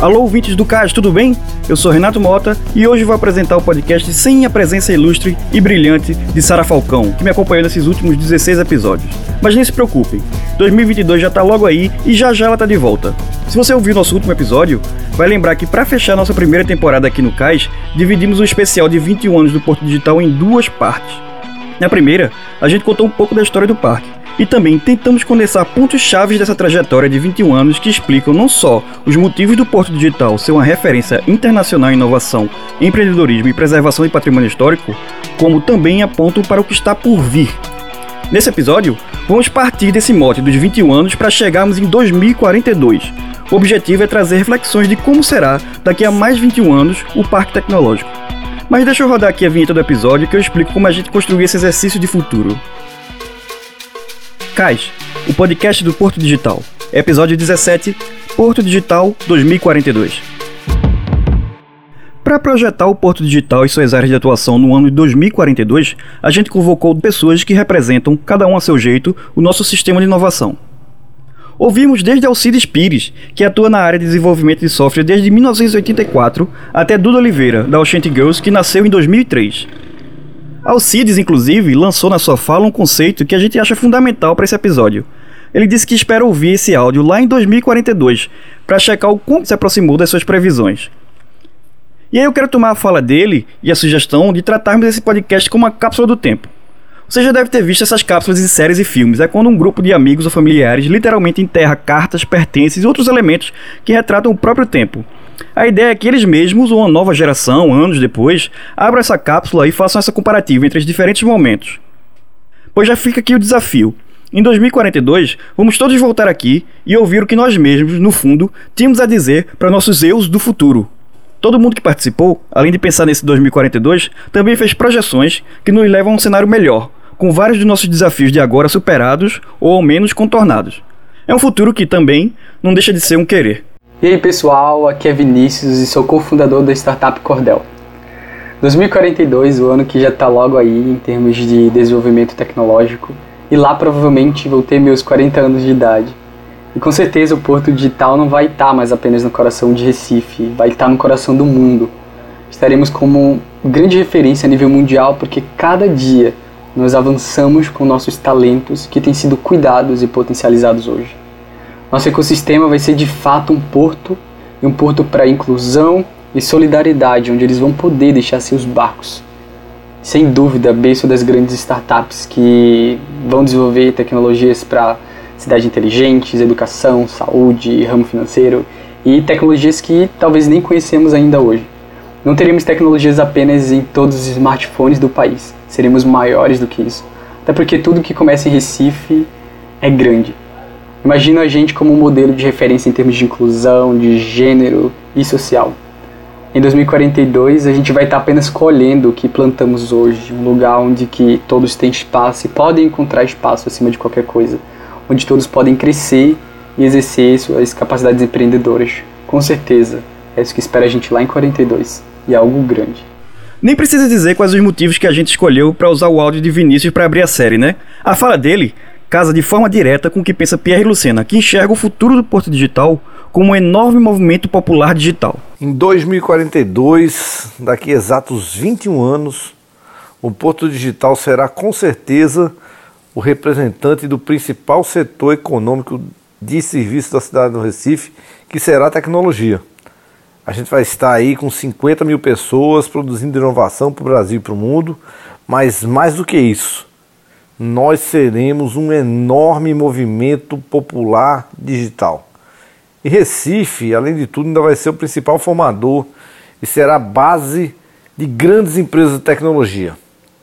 Alô, ouvintes do CAS, tudo bem? Eu sou Renato Mota e hoje vou apresentar o podcast sem a presença ilustre e brilhante de Sara Falcão, que me acompanhou nesses últimos 16 episódios. Mas nem se preocupem, 2022 já tá logo aí e já já ela tá de volta. Se você ouviu nosso último episódio, vai lembrar que para fechar nossa primeira temporada aqui no CAS, dividimos o especial de 21 anos do Porto Digital em duas partes. Na primeira, a gente contou um pouco da história do parque, e também tentamos condensar pontos chaves dessa trajetória de 21 anos que explicam não só os motivos do Porto Digital ser uma referência internacional em inovação, empreendedorismo e preservação de patrimônio histórico, como também apontam para o que está por vir. Nesse episódio, vamos partir desse mote dos 21 anos para chegarmos em 2042. O objetivo é trazer reflexões de como será, daqui a mais 21 anos, o Parque Tecnológico. Mas deixa eu rodar aqui a vinheta do episódio que eu explico como a gente construiu esse exercício de futuro. CAIS, o podcast do Porto Digital. Episódio 17, Porto Digital 2042. Para projetar o Porto Digital e suas áreas de atuação no ano de 2042, a gente convocou pessoas que representam, cada um a seu jeito, o nosso sistema de inovação. Ouvimos desde Alcides Pires, que atua na área de desenvolvimento de software desde 1984, até Duda Oliveira, da Ocean Girls, que nasceu em 2003. Alcides, inclusive, lançou na sua fala um conceito que a gente acha fundamental para esse episódio. Ele disse que espera ouvir esse áudio lá em 2042 para checar o quanto se aproximou das suas previsões. E aí eu quero tomar a fala dele e a sugestão de tratarmos esse podcast como uma cápsula do tempo. Você já deve ter visto essas cápsulas em séries e filmes. É quando um grupo de amigos ou familiares literalmente enterra cartas, pertences e outros elementos que retratam o próprio tempo. A ideia é que eles mesmos, ou uma nova geração, anos depois, abram essa cápsula e façam essa comparativa entre os diferentes momentos. Pois já fica aqui o desafio. Em 2042, vamos todos voltar aqui e ouvir o que nós mesmos, no fundo, tínhamos a dizer para nossos eus do futuro. Todo mundo que participou, além de pensar nesse 2042, também fez projeções que nos levam a um cenário melhor, com vários dos nossos desafios de agora superados ou ao menos contornados. É um futuro que também não deixa de ser um querer. E aí pessoal, aqui é Vinícius e sou cofundador da startup Cordel. 2042, o ano que já está logo aí em termos de desenvolvimento tecnológico, e lá provavelmente vou ter meus 40 anos de idade. E com certeza o Porto Digital não vai estar tá mais apenas no coração de Recife, vai estar tá no coração do mundo. Estaremos como grande referência a nível mundial porque cada dia nós avançamos com nossos talentos que têm sido cuidados e potencializados hoje. Nosso ecossistema vai ser de fato um porto, e um porto para inclusão e solidariedade, onde eles vão poder deixar seus barcos. Sem dúvida, berço das grandes startups que vão desenvolver tecnologias para cidades inteligentes, educação, saúde, ramo financeiro e tecnologias que talvez nem conhecemos ainda hoje. Não teremos tecnologias apenas em todos os smartphones do país, seremos maiores do que isso. Até porque tudo que começa em Recife é grande. Imagina a gente como um modelo de referência em termos de inclusão, de gênero e social. Em 2042, a gente vai estar apenas colhendo o que plantamos hoje, um lugar onde que todos têm espaço e podem encontrar espaço acima de qualquer coisa, onde todos podem crescer e exercer suas capacidades empreendedoras. Com certeza, é isso que espera a gente lá em 42, e é algo grande. Nem precisa dizer quais os motivos que a gente escolheu para usar o áudio de Vinícius para abrir a série, né? A fala dele casa de forma direta com o que pensa Pierre Lucena, que enxerga o futuro do Porto Digital como um enorme movimento popular digital. Em 2042, daqui a exatos 21 anos, o Porto Digital será com certeza o representante do principal setor econômico de serviço da cidade do Recife, que será a tecnologia. A gente vai estar aí com 50 mil pessoas produzindo inovação para o Brasil e para o mundo, mas mais do que isso, nós seremos um enorme movimento popular digital. E Recife, além de tudo, ainda vai ser o principal formador e será base de grandes empresas de tecnologia.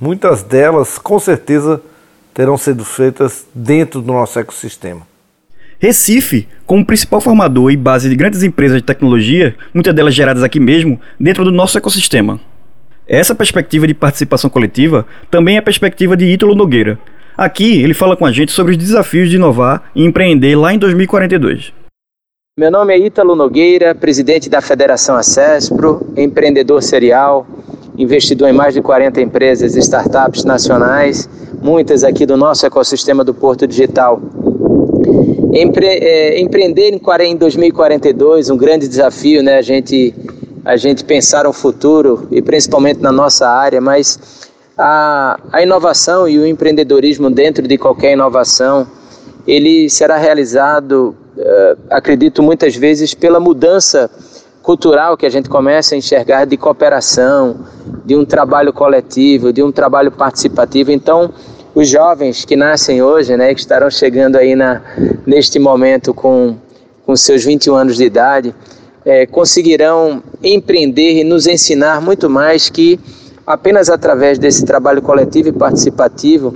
Muitas delas, com certeza, terão sido feitas dentro do nosso ecossistema. Recife, como principal formador e base de grandes empresas de tecnologia, muitas delas geradas aqui mesmo, dentro do nosso ecossistema. Essa perspectiva de participação coletiva também é a perspectiva de Ítalo Nogueira. Aqui ele fala com a gente sobre os desafios de inovar e empreender lá em 2042. Meu nome é Ítalo Nogueira, presidente da Federação Acespro, empreendedor serial, investidor em mais de 40 empresas e startups nacionais, muitas aqui do nosso ecossistema do Porto Digital. Empre, é, empreender em, em 2042, um grande desafio, né? A gente, a gente pensar um futuro, e principalmente na nossa área, mas a, a inovação e o empreendedorismo dentro de qualquer inovação, ele será realizado, uh, acredito muitas vezes, pela mudança cultural que a gente começa a enxergar de cooperação, de um trabalho coletivo, de um trabalho participativo. Então, os jovens que nascem hoje, né, que estarão chegando aí na, neste momento com, com seus 21 anos de idade, é, conseguirão empreender e nos ensinar muito mais que apenas através desse trabalho coletivo e participativo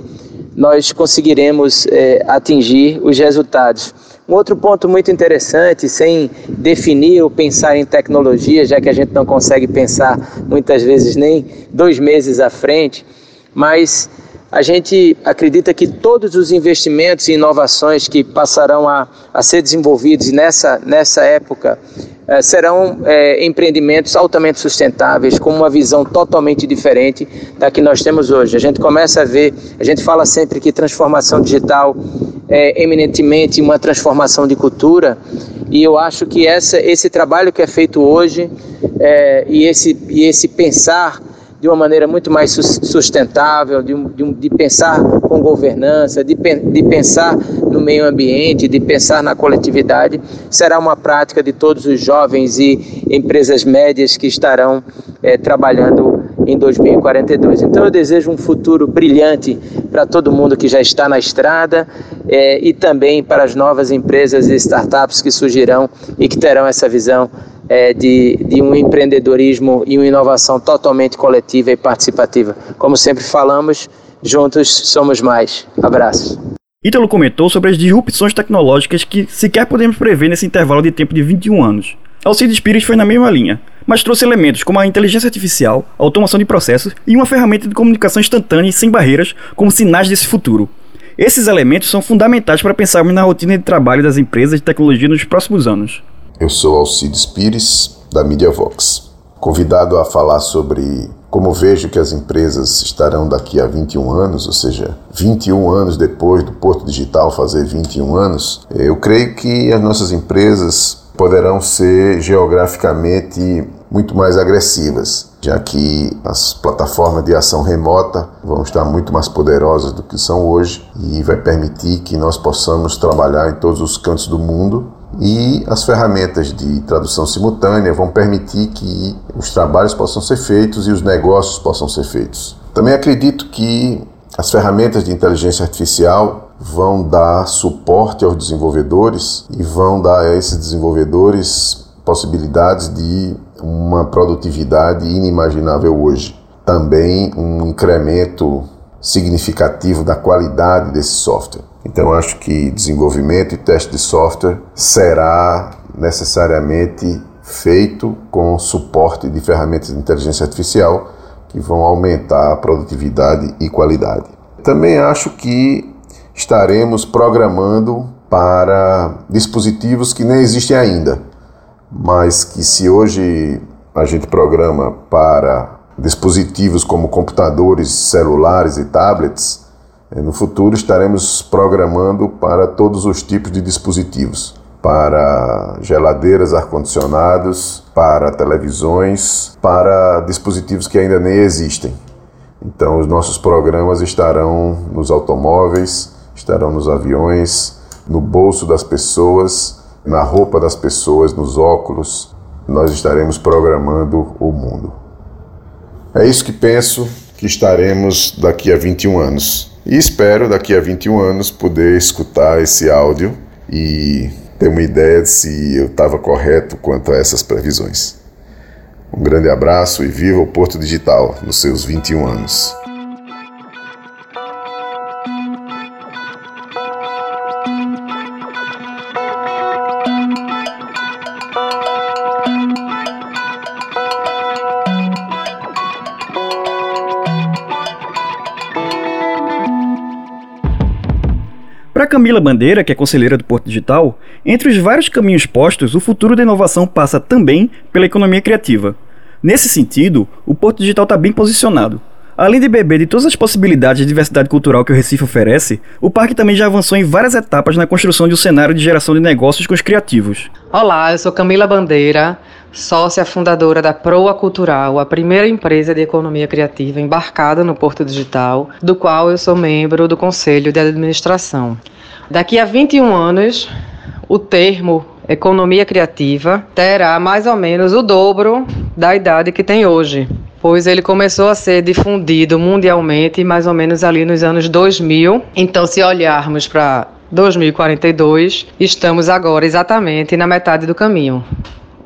nós conseguiremos é, atingir os resultados. Um outro ponto muito interessante, sem definir ou pensar em tecnologia, já que a gente não consegue pensar muitas vezes nem dois meses à frente, mas a gente acredita que todos os investimentos e inovações que passarão a, a ser desenvolvidos nessa, nessa época eh, serão eh, empreendimentos altamente sustentáveis, com uma visão totalmente diferente da que nós temos hoje. A gente começa a ver, a gente fala sempre que transformação digital é eminentemente uma transformação de cultura, e eu acho que essa, esse trabalho que é feito hoje é, e, esse, e esse pensar de uma maneira muito mais sustentável, de, de, de pensar com governança, de, de, pensar no meio ambiente, de pensar na coletividade, será uma prática de todos os jovens e empresas médias que estarão é, trabalhando em 2042. Então eu desejo um futuro brilhante para todo mundo que já está na estrada é, e também para as novas empresas e startups que surgirão e que terão essa visão é, de, de um empreendedorismo e uma inovação totalmente coletiva e participativa. Como sempre falamos, juntos somos mais. Abraço. Ítalo comentou sobre as disrupções tecnológicas que sequer podemos prever nesse intervalo de tempo de 21 anos. Alcides Pires foi na mesma linha, mas trouxe elementos como a inteligência artificial, a automação de processos e uma ferramenta de comunicação instantânea e sem barreiras como sinais desse futuro. Esses elementos são fundamentais para pensarmos na rotina de trabalho das empresas de tecnologia nos próximos anos. Eu sou Alcides Pires, da MediaVox. Convidado a falar sobre como vejo que as empresas estarão daqui a 21 anos, ou seja, 21 anos depois do Porto Digital fazer 21 anos, eu creio que as nossas empresas poderão ser geograficamente muito mais agressivas, já que as plataformas de ação remota vão estar muito mais poderosas do que são hoje e vai permitir que nós possamos trabalhar em todos os cantos do mundo e as ferramentas de tradução simultânea vão permitir que os trabalhos possam ser feitos e os negócios possam ser feitos. Também acredito que as ferramentas de inteligência artificial vão dar suporte aos desenvolvedores e vão dar a esses desenvolvedores possibilidades de uma produtividade inimaginável hoje. Também um incremento significativo da qualidade desse software. Então, acho que desenvolvimento e teste de software será necessariamente feito com suporte de ferramentas de inteligência artificial que vão aumentar a produtividade e qualidade. Também acho que estaremos programando para dispositivos que nem existem ainda, mas que se hoje a gente programa para dispositivos como computadores, celulares e tablets, no futuro estaremos programando para todos os tipos de dispositivos, para geladeiras, ar-condicionados, para televisões, para dispositivos que ainda nem existem. Então, os nossos programas estarão nos automóveis, estarão nos aviões, no bolso das pessoas, na roupa das pessoas, nos óculos. Nós estaremos programando o mundo. É isso que penso que estaremos daqui a 21 anos. E espero daqui a 21 anos poder escutar esse áudio e ter uma ideia de se eu estava correto quanto a essas previsões. Um grande abraço e viva o Porto Digital nos seus 21 anos. Camila Bandeira, que é conselheira do Porto Digital, entre os vários caminhos postos, o futuro da inovação passa também pela economia criativa. Nesse sentido, o Porto Digital está bem posicionado. Além de beber de todas as possibilidades de diversidade cultural que o Recife oferece, o parque também já avançou em várias etapas na construção de um cenário de geração de negócios com os criativos. Olá, eu sou Camila Bandeira, sócia fundadora da Proa Cultural, a primeira empresa de economia criativa embarcada no Porto Digital, do qual eu sou membro do Conselho de Administração. Daqui a 21 anos, o termo economia criativa terá mais ou menos o dobro da idade que tem hoje pois ele começou a ser difundido mundialmente mais ou menos ali nos anos 2000. Então, se olharmos para 2042, estamos agora exatamente na metade do caminho.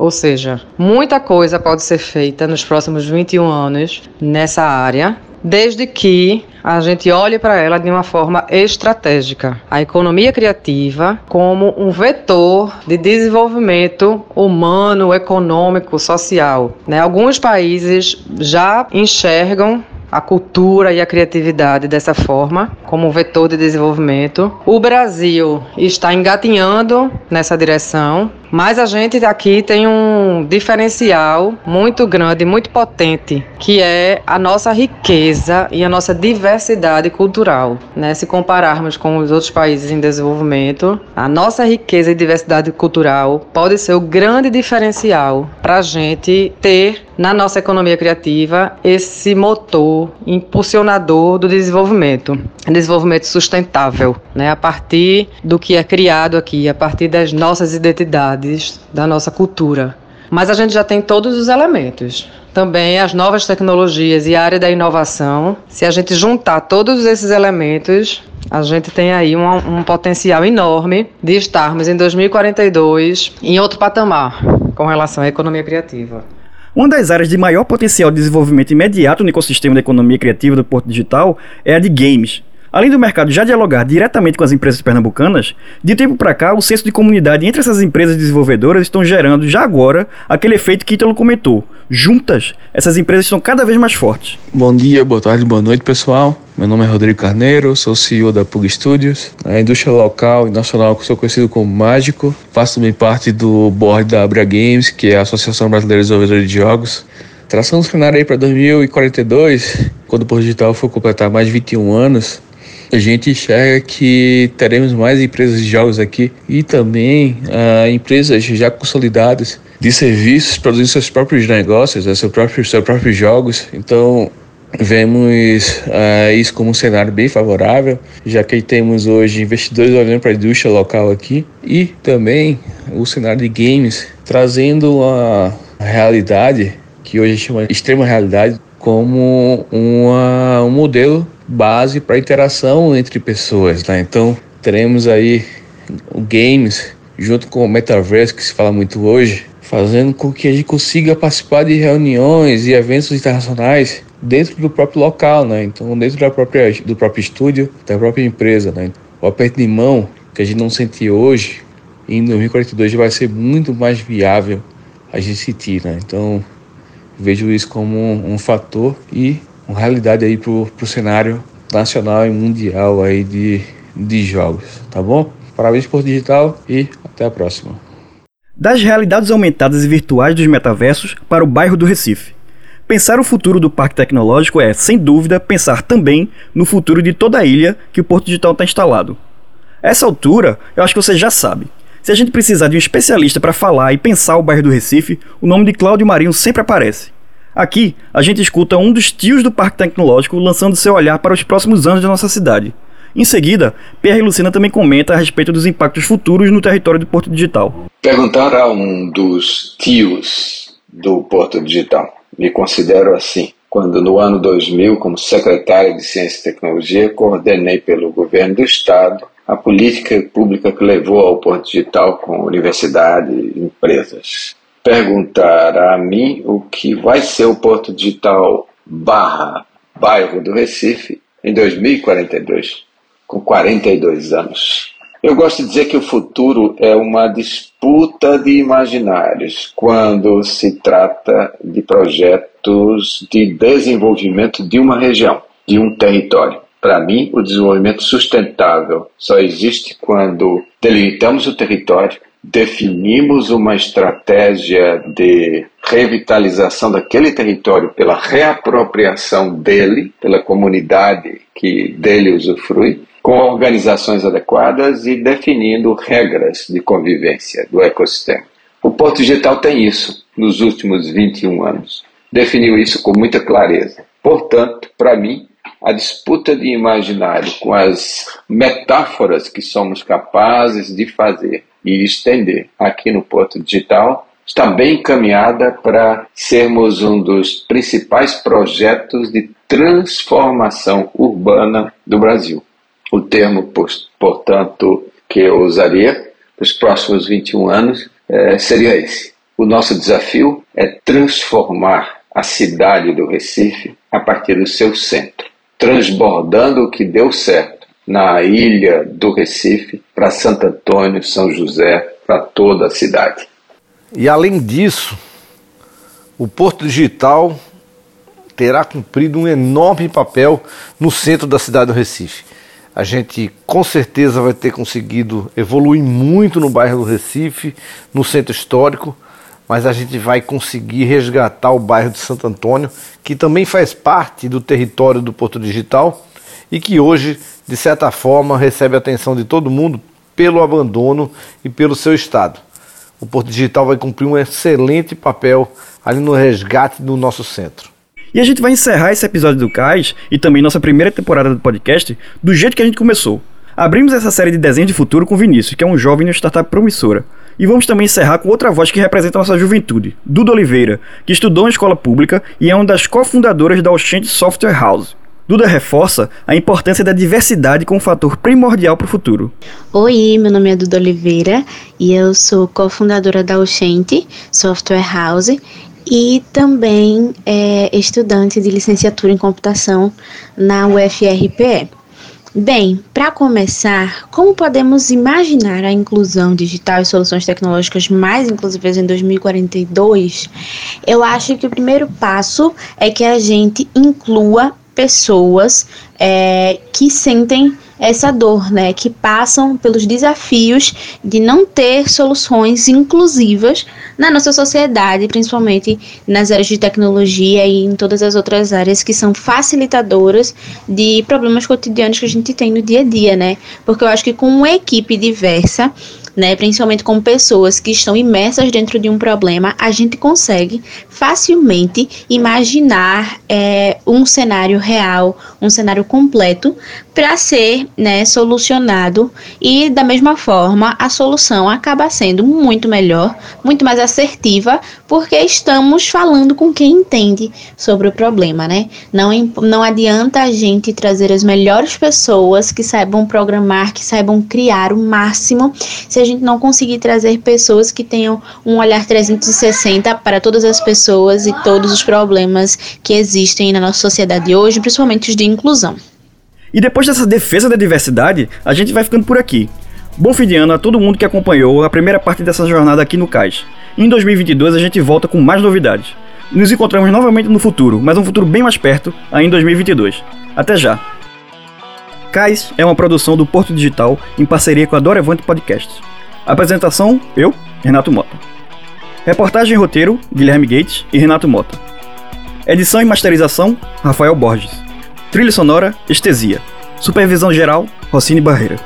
Ou seja, muita coisa pode ser feita nos próximos 21 anos nessa área, desde que a gente olhe para ela de uma forma estratégica. A economia criativa como um vetor de desenvolvimento humano, econômico, social. Né? Alguns países já enxergam a cultura e a criatividade dessa forma, como um vetor de desenvolvimento. O Brasil está engatinhando nessa direção, mas a gente aqui tem um diferencial muito grande, muito potente, que é a nossa riqueza e a nossa diversidade cultural. Né? Se compararmos com os outros países em desenvolvimento, a nossa riqueza e diversidade cultural pode ser o grande diferencial para a gente ter na nossa economia criativa esse motor impulsionador do desenvolvimento, desenvolvimento sustentável, né? a partir do que é criado aqui, a partir das nossas identidades da nossa cultura. Mas a gente já tem todos os elementos. Também as novas tecnologias e a área da inovação. Se a gente juntar todos esses elementos, a gente tem aí um, um potencial enorme de estarmos em 2042 em outro patamar com relação à economia criativa. Uma das áreas de maior potencial de desenvolvimento imediato no ecossistema da economia criativa do Porto Digital é a de games, Além do mercado já dialogar diretamente com as empresas pernambucanas, de tempo para cá o senso de comunidade entre essas empresas desenvolvedoras estão gerando já agora aquele efeito que Ítalo comentou. Juntas, essas empresas estão cada vez mais fortes. Bom dia, boa tarde, boa noite, pessoal. Meu nome é Rodrigo Carneiro, sou CEO da Pug Studios. Na indústria local e nacional, sou conhecido como Mágico. Faço também parte do board da Abra Games, que é a Associação Brasileira de Desenvolvedores de Jogos. Traçando um cenário aí para 2042, quando o Porto Digital for completar mais de 21 anos, a gente enxerga que teremos mais empresas de jogos aqui e também uh, empresas já consolidadas de serviços produzindo seus próprios negócios, né, seus, próprios, seus próprios jogos. Então, vemos uh, isso como um cenário bem favorável, já que temos hoje investidores olhando para a indústria local aqui e também o cenário de games trazendo a realidade que hoje chama extrema realidade como uma, um modelo base para interação entre pessoas. Né? Então, teremos aí games junto com o metaverse que se fala muito hoje, fazendo com que a gente consiga participar de reuniões e eventos internacionais dentro do próprio local, né? Então, dentro da própria do próprio estúdio, da própria empresa, né? O aperto de mão que a gente não sente hoje, em 2042 vai ser muito mais viável a gente sentir, né? Então, vejo isso como um, um fator e uma realidade aí pro, pro cenário nacional e mundial aí de, de jogos, tá bom? Parabéns por digital e até a próxima. Das realidades aumentadas e virtuais dos metaversos para o bairro do Recife. Pensar o futuro do parque tecnológico é, sem dúvida, pensar também no futuro de toda a ilha que o Porto Digital está instalado. A essa altura, eu acho que você já sabe. Se a gente precisar de um especialista para falar e pensar o bairro do Recife, o nome de Cláudio Marinho sempre aparece. Aqui, a gente escuta um dos tios do Parque Tecnológico lançando seu olhar para os próximos anos da nossa cidade. Em seguida, Pierre Lucina também comenta a respeito dos impactos futuros no território do Porto Digital. Perguntar a um dos tios do Porto Digital. Me considero assim. Quando no ano 2000, como secretário de Ciência e Tecnologia, coordenei pelo governo do estado a política pública que levou ao Porto Digital com universidade e empresas perguntar a mim o que vai ser o Porto Digital barra bairro do Recife em 2042, com 42 anos. Eu gosto de dizer que o futuro é uma disputa de imaginários quando se trata de projetos de desenvolvimento de uma região, de um território. Para mim, o desenvolvimento sustentável só existe quando delimitamos o território definimos uma estratégia de revitalização daquele território pela reapropriação dele, pela comunidade que dele usufrui, com organizações adequadas e definindo regras de convivência do ecossistema. O Porto Digital tem isso nos últimos 21 anos. Definiu isso com muita clareza. Portanto, para mim, a disputa de imaginário com as metáforas que somos capazes de fazer e estender aqui no Porto Digital está bem encaminhada para sermos um dos principais projetos de transformação urbana do Brasil. O termo, portanto, que eu usaria para os próximos 21 anos é, seria esse. O nosso desafio é transformar a cidade do Recife a partir do seu centro, transbordando o que deu certo na ilha do Recife para Santo Antônio, São José, para toda a cidade. E além disso, o Porto Digital terá cumprido um enorme papel no centro da cidade do Recife. A gente com certeza vai ter conseguido evoluir muito no bairro do Recife, no centro histórico, mas a gente vai conseguir resgatar o bairro de Santo Antônio, que também faz parte do território do Porto Digital e que hoje, de certa forma, recebe a atenção de todo mundo pelo abandono e pelo seu estado. O Porto Digital vai cumprir um excelente papel ali no resgate do nosso centro. E a gente vai encerrar esse episódio do Cais e também nossa primeira temporada do podcast do jeito que a gente começou. Abrimos essa série de desenho de futuro com Vinícius, que é um jovem no startup promissora. E vamos também encerrar com outra voz que representa nossa juventude, Duda Oliveira, que estudou em escola pública e é uma das cofundadoras da Oxente Software House. Duda reforça a importância da diversidade como fator primordial para o futuro. Oi, meu nome é Duda Oliveira e eu sou cofundadora da Oxente Software House e também é estudante de licenciatura em computação na UFRPE. Bem, para começar, como podemos imaginar a inclusão digital e soluções tecnológicas mais inclusivas em 2042? Eu acho que o primeiro passo é que a gente inclua pessoas é, que sentem essa dor, né, que passam pelos desafios de não ter soluções inclusivas na nossa sociedade, principalmente nas áreas de tecnologia e em todas as outras áreas que são facilitadoras de problemas cotidianos que a gente tem no dia a dia, né? Porque eu acho que com uma equipe diversa, né, principalmente com pessoas que estão imersas dentro de um problema, a gente consegue facilmente imaginar é, um cenário real, um cenário completo para ser né, solucionado e da mesma forma a solução acaba sendo muito melhor, muito mais assertiva, porque estamos falando com quem entende sobre o problema, né? Não, não adianta a gente trazer as melhores pessoas que saibam programar, que saibam criar o máximo, se a gente não conseguir trazer pessoas que tenham um olhar 360 para todas as pessoas e todos os problemas que existem na nossa sociedade hoje, principalmente os de inclusão. E depois dessa defesa da diversidade, a gente vai ficando por aqui. Bom fim de ano a todo mundo que acompanhou a primeira parte dessa jornada aqui no CAIS. Em 2022 a gente volta com mais novidades. Nos encontramos novamente no futuro, mas um futuro bem mais perto, aí em 2022. Até já! CAIS é uma produção do Porto Digital em parceria com a Dorevante Podcasts. Apresentação: eu, Renato Mota. Reportagem e roteiro: Guilherme Gates e Renato Mota. Edição e masterização: Rafael Borges. Trilha sonora, Estesia. Supervisão geral, Rossini Barreira.